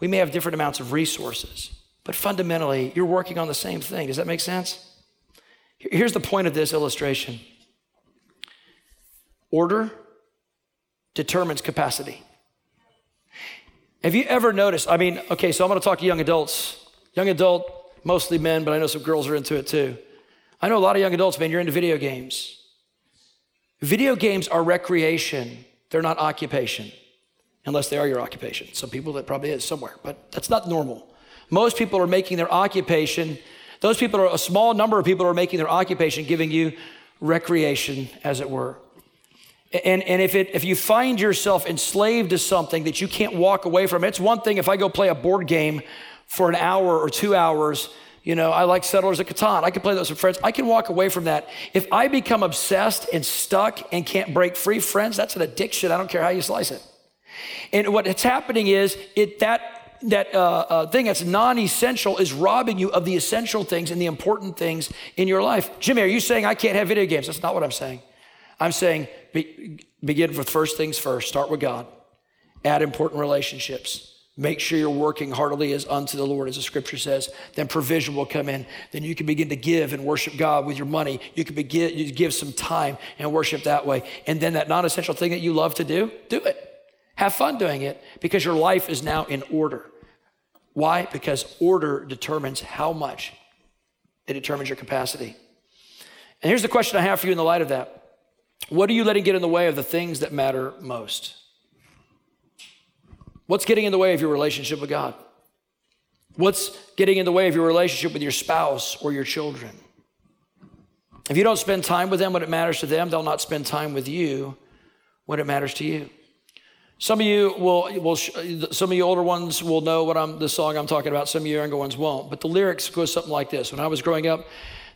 We may have different amounts of resources, but fundamentally, you're working on the same thing. Does that make sense? Here's the point of this illustration order determines capacity. Have you ever noticed? I mean, okay, so I'm gonna talk to young adults. Young adult, mostly men, but I know some girls are into it too. I know a lot of young adults, man, you're into video games. Video games are recreation, they're not occupation, unless they are your occupation. Some people that probably is somewhere, but that's not normal. Most people are making their occupation those people are a small number of people are making their occupation giving you recreation, as it were. And, and if, it, if you find yourself enslaved to something that you can't walk away from, it's one thing if I go play a board game for an hour or two hours. You know, I like Settlers of Catan. I can play those with friends. I can walk away from that. If I become obsessed and stuck and can't break free, friends, that's an addiction. I don't care how you slice it. And what's happening is it that that uh, uh, thing that's non-essential is robbing you of the essential things and the important things in your life. Jimmy, are you saying I can't have video games? That's not what I'm saying. I'm saying be, begin with first things first. Start with God. Add important relationships. Make sure you're working heartily as unto the Lord, as the scripture says. Then provision will come in. Then you can begin to give and worship God with your money. You can begin you give some time and worship that way. And then that non-essential thing that you love to do, do it. Have fun doing it because your life is now in order. Why? Because order determines how much, it determines your capacity. And here's the question I have for you in the light of that What are you letting get in the way of the things that matter most? What's getting in the way of your relationship with God? What's getting in the way of your relationship with your spouse or your children? If you don't spend time with them when it matters to them, they'll not spend time with you when it matters to you. Some of you will, will some of you older ones will know what I'm the song I'm talking about. Some of you younger ones won't. But the lyrics go something like this. When I was growing up,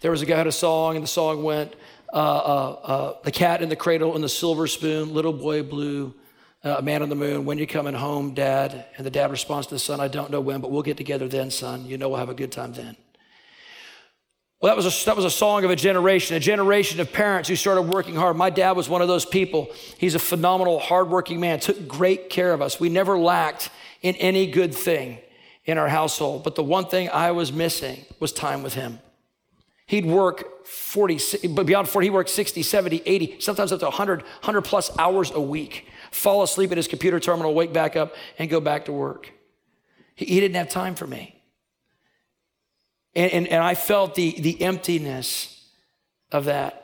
there was a guy who had a song, and the song went, uh, uh, uh, "The cat in the cradle and the silver spoon, little boy blue, uh, man on the moon, when you coming home, dad? And the dad responds to the son, I don't know when, but we'll get together then, son. You know we'll have a good time then. Well, that was, a, that was a song of a generation, a generation of parents who started working hard. My dad was one of those people. He's a phenomenal, hardworking man, took great care of us. We never lacked in any good thing in our household. But the one thing I was missing was time with him. He'd work 40, but beyond 40, he worked 60, 70, 80, sometimes up to 100, 100 plus hours a week. Fall asleep at his computer terminal, wake back up, and go back to work. He, he didn't have time for me. And, and, and I felt the, the emptiness of that.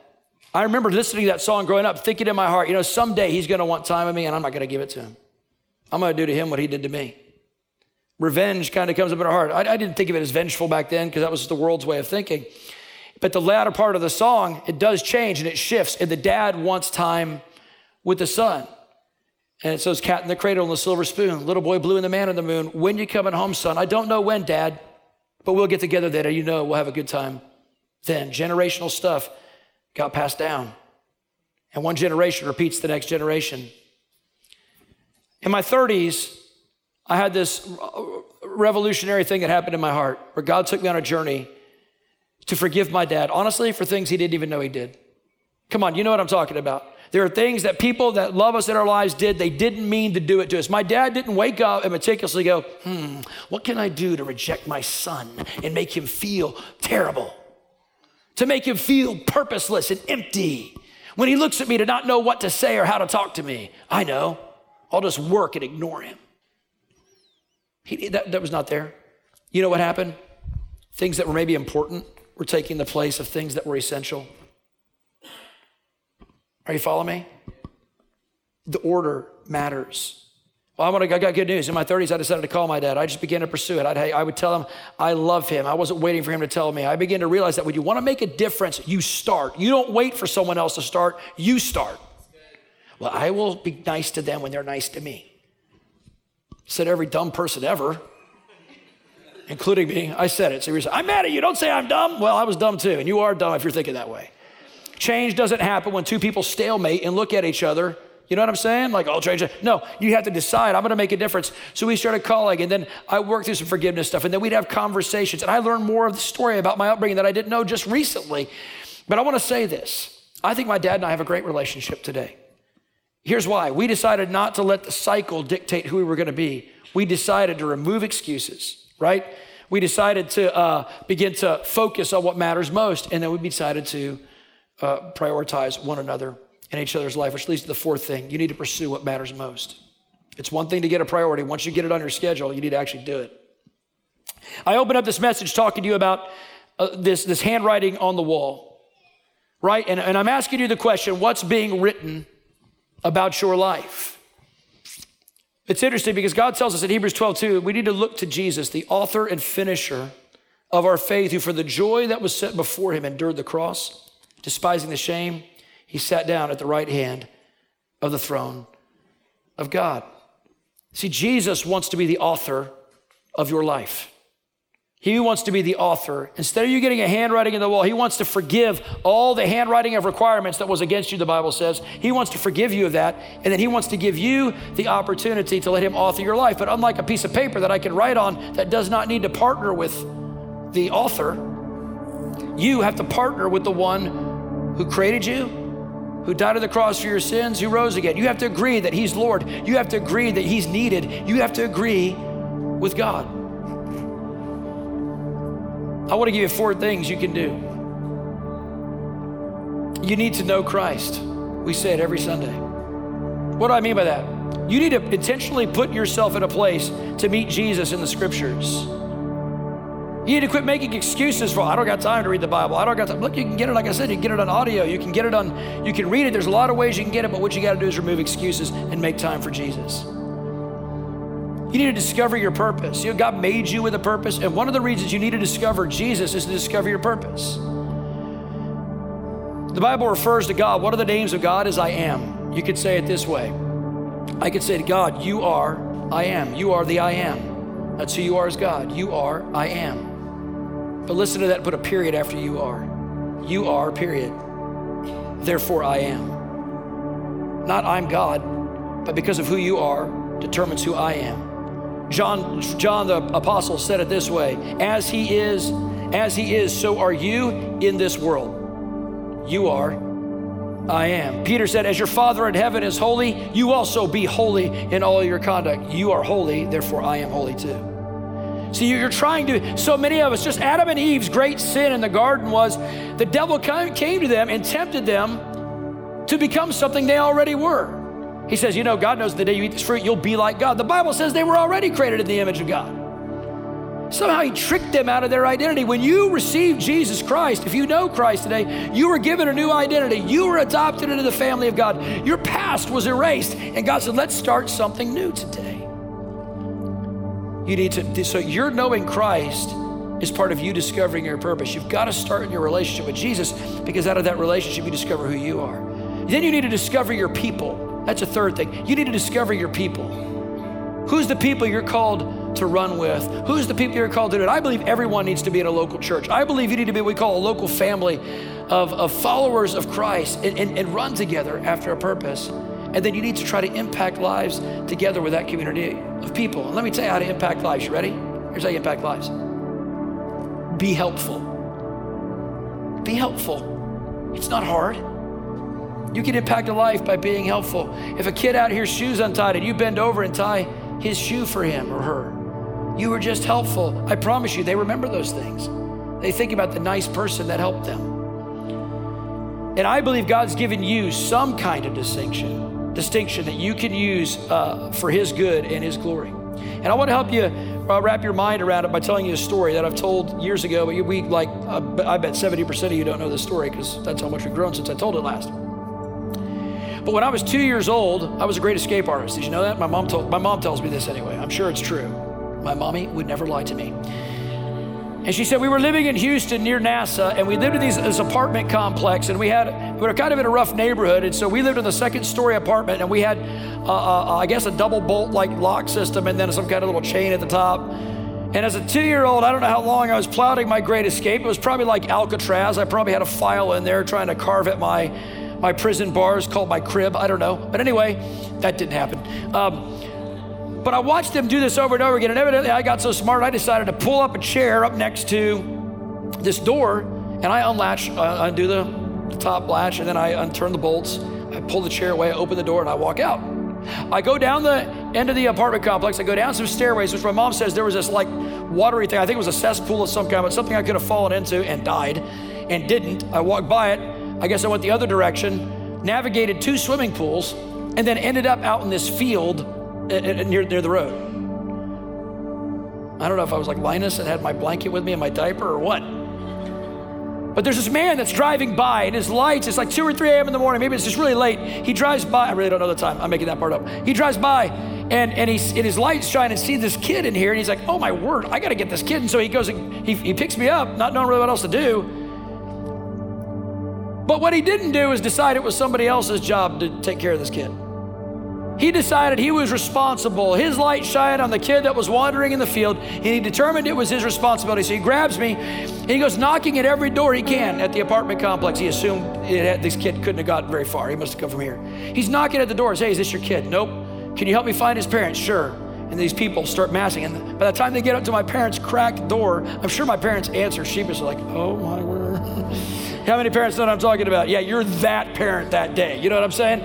I remember listening to that song growing up, thinking in my heart, you know, someday he's going to want time of me, and I'm not going to give it to him. I'm going to do to him what he did to me. Revenge kind of comes up in our heart. I, I didn't think of it as vengeful back then because that was the world's way of thinking. But the latter part of the song, it does change and it shifts. And the dad wants time with the son. And it says, Cat in the cradle and the silver spoon, little boy blue and the man in the moon. When you coming home, son? I don't know when, dad, but we'll get together and you know we'll have a good time then. Generational stuff got passed down. And one generation repeats the next generation. In my 30s, I had this revolutionary thing that happened in my heart where God took me on a journey to forgive my dad, honestly, for things he didn't even know he did. Come on, you know what I'm talking about. There are things that people that love us in our lives did, they didn't mean to do it to us. My dad didn't wake up and meticulously go, hmm, what can I do to reject my son and make him feel terrible? To make him feel purposeless and empty. When he looks at me to not know what to say or how to talk to me, I know. I'll just work and ignore him. He, that, that was not there. You know what happened? Things that were maybe important were taking the place of things that were essential. Are you following me? The order matters. Well, I, want to, I got good news. In my 30s, I decided to call my dad. I just began to pursue it. I'd, I would tell him I love him. I wasn't waiting for him to tell me. I began to realize that when you want to make a difference, you start. You don't wait for someone else to start, you start. Well, I will be nice to them when they're nice to me. Said every dumb person ever including me. I said it. Seriously. I'm mad at you. Don't say I'm dumb. Well, I was dumb too. And you are dumb if you're thinking that way. Change doesn't happen when two people stalemate and look at each other. You know what I'm saying? Like, I'll change it. No, you have to decide, I'm going to make a difference. So we started calling, and then I worked through some forgiveness stuff, and then we'd have conversations. And I learned more of the story about my upbringing that I didn't know just recently. But I want to say this I think my dad and I have a great relationship today. Here's why we decided not to let the cycle dictate who we were going to be. We decided to remove excuses right? We decided to uh, begin to focus on what matters most, and then we decided to uh, prioritize one another in each other's life, which leads to the fourth thing. You need to pursue what matters most. It's one thing to get a priority. Once you get it on your schedule, you need to actually do it. I open up this message talking to you about uh, this, this handwriting on the wall, right? And, and I'm asking you the question what's being written about your life? It's interesting because God tells us in Hebrews 12, 2, we need to look to Jesus, the author and finisher of our faith, who for the joy that was set before him endured the cross, despising the shame, he sat down at the right hand of the throne of God. See, Jesus wants to be the author of your life. He wants to be the author. Instead of you getting a handwriting in the wall, he wants to forgive all the handwriting of requirements that was against you, the Bible says. He wants to forgive you of that. And then he wants to give you the opportunity to let him author your life. But unlike a piece of paper that I can write on that does not need to partner with the author, you have to partner with the one who created you, who died on the cross for your sins, who rose again. You have to agree that he's Lord. You have to agree that he's needed. You have to agree with God. I want to give you four things you can do. You need to know Christ. We say it every Sunday. What do I mean by that? You need to intentionally put yourself in a place to meet Jesus in the scriptures. You need to quit making excuses for, I don't got time to read the Bible. I don't got time. Look, you can get it, like I said, you can get it on audio. You can get it on, you can read it. There's a lot of ways you can get it, but what you got to do is remove excuses and make time for Jesus. You need to discover your purpose. You know, God made you with a purpose, and one of the reasons you need to discover Jesus is to discover your purpose. The Bible refers to God. One of the names of God is I am. You could say it this way I could say to God, You are, I am. You are the I am. That's who you are as God. You are, I am. But listen to that, put a period after you are. You are, period. Therefore, I am. Not I'm God, but because of who you are determines who I am. John, John the apostle said it this way as he is, as he is, so are you in this world. You are, I am. Peter said, As your Father in heaven is holy, you also be holy in all your conduct. You are holy, therefore I am holy too. See, you're trying to, so many of us, just Adam and Eve's great sin in the garden was the devil came to them and tempted them to become something they already were. He says, You know, God knows the day you eat this fruit, you'll be like God. The Bible says they were already created in the image of God. Somehow he tricked them out of their identity. When you receive Jesus Christ, if you know Christ today, you were given a new identity. You were adopted into the family of God. Your past was erased. And God said, Let's start something new today. You need to, so your knowing Christ is part of you discovering your purpose. You've got to start in your relationship with Jesus because out of that relationship, you discover who you are. Then you need to discover your people. That's a third thing. You need to discover your people. Who's the people you're called to run with? Who's the people you're called to do it? I believe everyone needs to be in a local church. I believe you need to be what we call a local family of, of followers of Christ and, and, and run together after a purpose. And then you need to try to impact lives together with that community of people. And let me tell you how to impact lives. You ready? Here's how you impact lives be helpful. Be helpful. It's not hard. You can impact a life by being helpful. If a kid out here shoes untied and you bend over and tie his shoe for him or her, you were just helpful. I promise you, they remember those things. They think about the nice person that helped them. And I believe God's given you some kind of distinction distinction that you can use uh, for His good and His glory. And I want to help you uh, wrap your mind around it by telling you a story that I've told years ago. But we like, uh, I bet 70% of you don't know this story because that's how much we've grown since I told it last. But when I was two years old, I was a great escape artist. Did you know that? My mom told. My mom tells me this anyway. I'm sure it's true. My mommy would never lie to me. And she said, We were living in Houston near NASA, and we lived in these, this apartment complex, and we had, we were kind of in a rough neighborhood. And so we lived in the second story apartment, and we had, uh, uh, I guess, a double bolt like lock system, and then some kind of little chain at the top. And as a two year old, I don't know how long I was plotting my great escape. It was probably like Alcatraz. I probably had a file in there trying to carve at my, my prison bars called my crib. I don't know. But anyway, that didn't happen. Um, but I watched them do this over and over again, and evidently I got so smart, I decided to pull up a chair up next to this door, and I unlatch, uh, undo the, the top latch, and then I unturn the bolts. I pull the chair away, I open the door, and I walk out. I go down the end of the apartment complex. I go down some stairways, which my mom says there was this like watery thing. I think it was a cesspool of some kind, but something I could have fallen into and died and didn't. I walked by it. I guess I went the other direction, navigated two swimming pools, and then ended up out in this field near, near the road. I don't know if I was like Linus and had my blanket with me and my diaper or what. But there's this man that's driving by and his lights, it's like 2 or 3 a.m. in the morning. Maybe it's just really late. He drives by. I really don't know the time. I'm making that part up. He drives by and, and, he's, and his lights shine and sees this kid in here. And he's like, oh my word, I got to get this kid. And so he goes and he, he picks me up, not knowing really what else to do. But what he didn't do is decide it was somebody else's job to take care of this kid. He decided he was responsible. His light shined on the kid that was wandering in the field, and he determined it was his responsibility. So he grabs me, and he goes knocking at every door he can at the apartment complex. He assumed had, this kid couldn't have gotten very far. He must have come from here. He's knocking at the doors. Hey, is this your kid? Nope. Can you help me find his parents? Sure. And these people start massing. And by the time they get up to my parents' cracked door, I'm sure my parents answer sheepishly, like, oh my word. How many parents know what I'm talking about? Yeah, you're that parent that day. You know what I'm saying?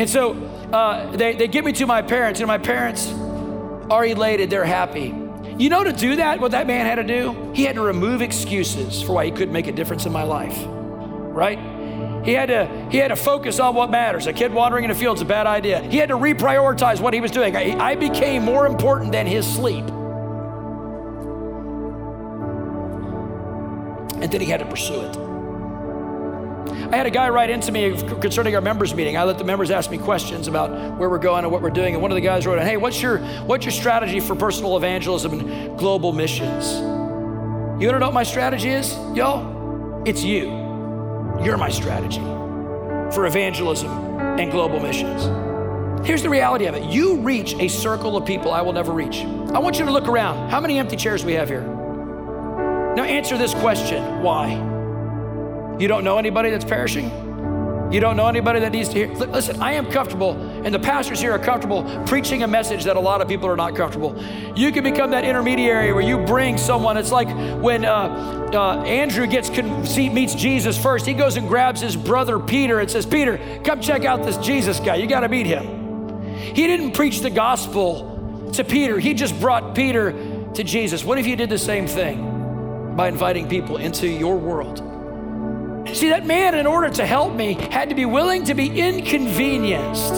And so uh, they, they get me to my parents, and my parents are elated, they're happy. You know, to do that, what that man had to do? He had to remove excuses for why he couldn't make a difference in my life, right? He had to he had to focus on what matters. A kid wandering in field is a bad idea. He had to reprioritize what he was doing. I, I became more important than his sleep. And then he had to pursue it. I had a guy write into me concerning our members meeting. I let the members ask me questions about where we're going and what we're doing. And one of the guys wrote, "Hey, what's your what's your strategy for personal evangelism and global missions?" You want to know what my strategy is, y'all? It's you. You're my strategy for evangelism and global missions. Here's the reality of it. You reach a circle of people I will never reach. I want you to look around. How many empty chairs we have here? Now answer this question. Why? You don't know anybody that's perishing? You don't know anybody that needs to hear? Listen, I am comfortable and the pastors here are comfortable preaching a message that a lot of people are not comfortable. You can become that intermediary where you bring someone. It's like when uh, uh, Andrew gets meets Jesus first. He goes and grabs his brother Peter and says, "Peter, come check out this Jesus guy. You got to meet him." He didn't preach the gospel to Peter. He just brought Peter to Jesus. What if you did the same thing by inviting people into your world? See, that man, in order to help me, had to be willing to be inconvenienced.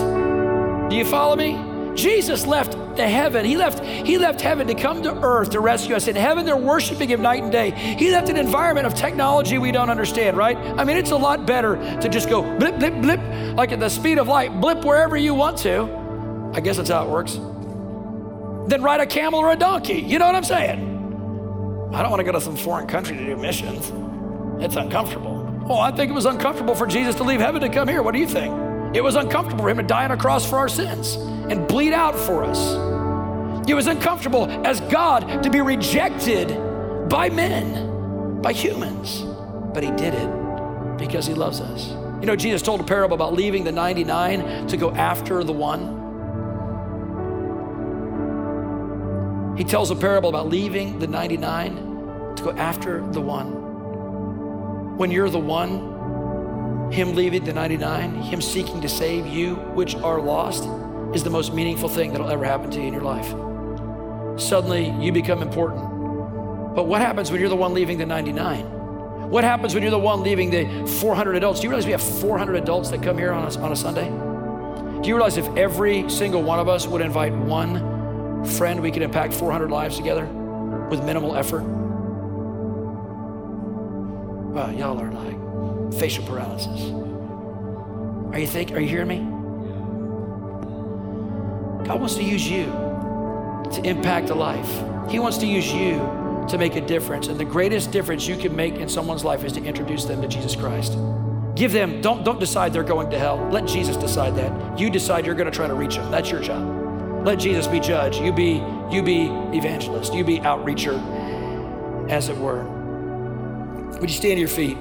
Do you follow me? Jesus left the heaven. He left, he left heaven to come to earth to rescue us. In heaven, they're worshiping him night and day. He left an environment of technology we don't understand, right? I mean, it's a lot better to just go blip, blip, blip, like at the speed of light, blip wherever you want to. I guess that's how it works. Then ride a camel or a donkey. You know what I'm saying? I don't want to go to some foreign country to do missions. It's uncomfortable. Oh, I think it was uncomfortable for Jesus to leave heaven to come here. What do you think? It was uncomfortable for him to die on a cross for our sins and bleed out for us. It was uncomfortable as God to be rejected by men, by humans. But he did it because he loves us. You know, Jesus told a parable about leaving the 99 to go after the one. He tells a parable about leaving the 99 to go after the one when you're the one, Him leaving the 99, Him seeking to save you, which are lost, is the most meaningful thing that'll ever happen to you in your life. Suddenly, you become important. But what happens when you're the one leaving the 99? What happens when you're the one leaving the 400 adults? Do you realize we have 400 adults that come here on a, on a Sunday? Do you realize if every single one of us would invite one friend, we could impact 400 lives together with minimal effort? Wow, y'all are like facial paralysis. Are you think? Are you hearing me? God wants to use you to impact a life. He wants to use you to make a difference. And the greatest difference you can make in someone's life is to introduce them to Jesus Christ. Give them, don't, don't decide they're going to hell. Let Jesus decide that. You decide you're going to try to reach them. That's your job. Let Jesus be judge. You be, you be evangelist. You be outreacher, as it were. Would you stand to your feet?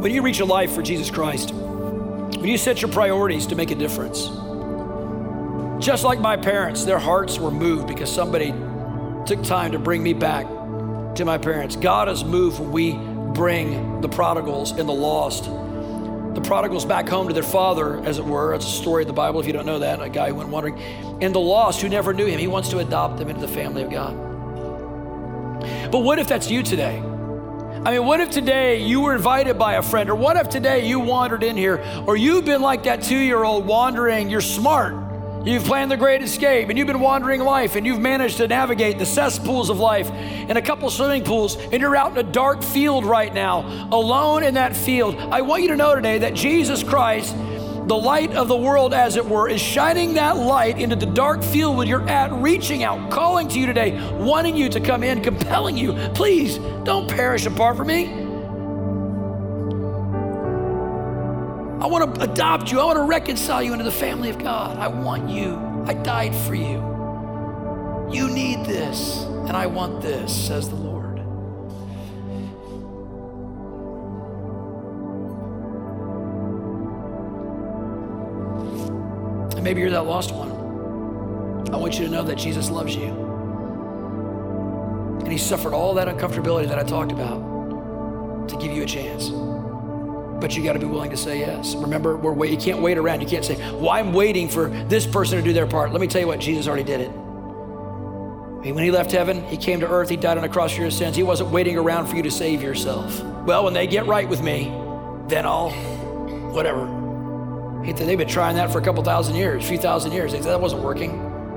When you reach a life for Jesus Christ, when you set your priorities to make a difference, just like my parents, their hearts were moved because somebody took time to bring me back to my parents. God is moved when we bring the prodigals and the lost the prodigals back home to their father, as it were. It's a story of the Bible, if you don't know that, a guy who went wandering. And the lost who never knew him, he wants to adopt them into the family of God. But what if that's you today? I mean, what if today you were invited by a friend, or what if today you wandered in here, or you've been like that two year old wandering? You're smart, You've planned the great escape and you've been wandering life and you've managed to navigate the cesspools of life and a couple swimming pools and you're out in a dark field right now, alone in that field. I want you to know today that Jesus Christ, the light of the world, as it were, is shining that light into the dark field where you're at, reaching out, calling to you today, wanting you to come in, compelling you. Please don't perish apart from me. I want to adopt you. I want to reconcile you into the family of God. I want you. I died for you. You need this, and I want this, says the Lord. And maybe you're that lost one. I want you to know that Jesus loves you. And he suffered all that uncomfortability that I talked about to give you a chance. But you got to be willing to say yes. Remember, we're wait, you can't wait around. You can't say, Well, I'm waiting for this person to do their part. Let me tell you what, Jesus already did it. When he left heaven, he came to earth, he died on a cross for your sins. He wasn't waiting around for you to save yourself. Well, when they get right with me, then I'll, whatever. They've been trying that for a couple thousand years, a few thousand years. They said, that wasn't working.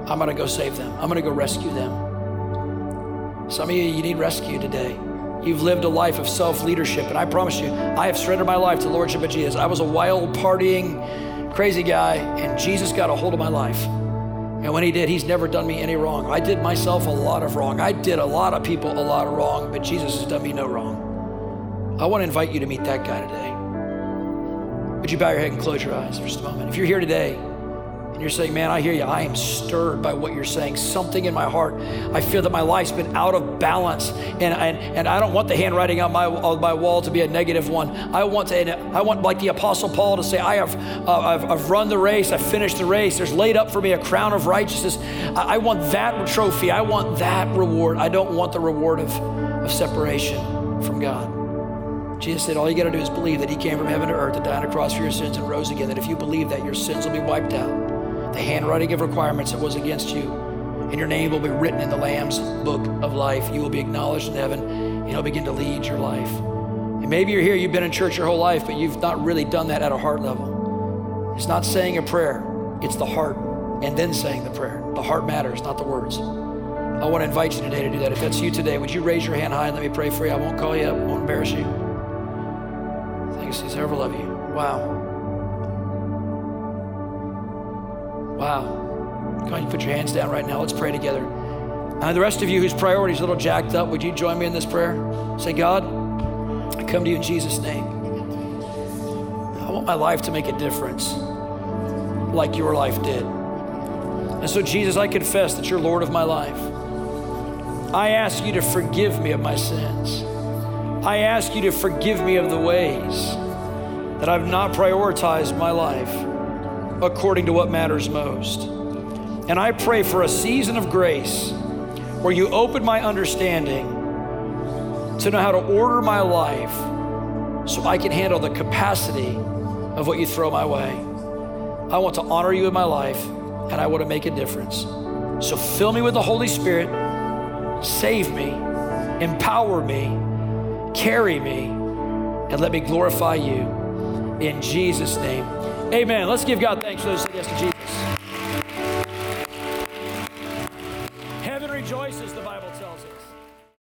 I'm going to go save them. I'm going to go rescue them. Some of you, you need rescue today. You've lived a life of self leadership. And I promise you, I have surrendered my life to the Lordship of Jesus. I was a wild, partying, crazy guy, and Jesus got a hold of my life. And when He did, He's never done me any wrong. I did myself a lot of wrong. I did a lot of people a lot of wrong, but Jesus has done me no wrong. I want to invite you to meet that guy today. Would you bow your head and close your eyes for just a moment? If you're here today and you're saying, Man, I hear you. I am stirred by what you're saying. Something in my heart. I feel that my life's been out of balance. And, and, and I don't want the handwriting on my, on my wall to be a negative one. I want to, I want like the Apostle Paul to say, I have uh, I've, I've run the race, I've finished the race. There's laid up for me a crown of righteousness. I, I want that trophy. I want that reward. I don't want the reward of, of separation from God. Jesus said, All you got to do is believe that He came from heaven to earth to die on a cross for your sins and rose again. That if you believe that, your sins will be wiped out the handwriting of requirements that was against you, and your name will be written in the Lamb's book of life. You will be acknowledged in heaven, and He'll begin to lead your life. And maybe you're here, you've been in church your whole life, but you've not really done that at a heart level. It's not saying a prayer, it's the heart, and then saying the prayer. The heart matters, not the words. I want to invite you today to do that. If that's you today, would you raise your hand high and let me pray for you? I won't call you up, I won't embarrass you. Thank you, several of you. Wow. Wow. On, you put your hands down right now. Let's pray together. And the rest of you whose priorities a little jacked up, would you join me in this prayer? Say, God, I come to you in Jesus' name. I want my life to make a difference like your life did. And so, Jesus, I confess that you're Lord of my life. I ask you to forgive me of my sins. I ask you to forgive me of the ways that I've not prioritized my life according to what matters most. And I pray for a season of grace where you open my understanding to know how to order my life so I can handle the capacity of what you throw my way. I want to honor you in my life and I want to make a difference. So fill me with the Holy Spirit, save me, empower me, carry me, and let me glorify you. In Jesus' name. Amen. Let's give God thanks for those who say yes to Jesus.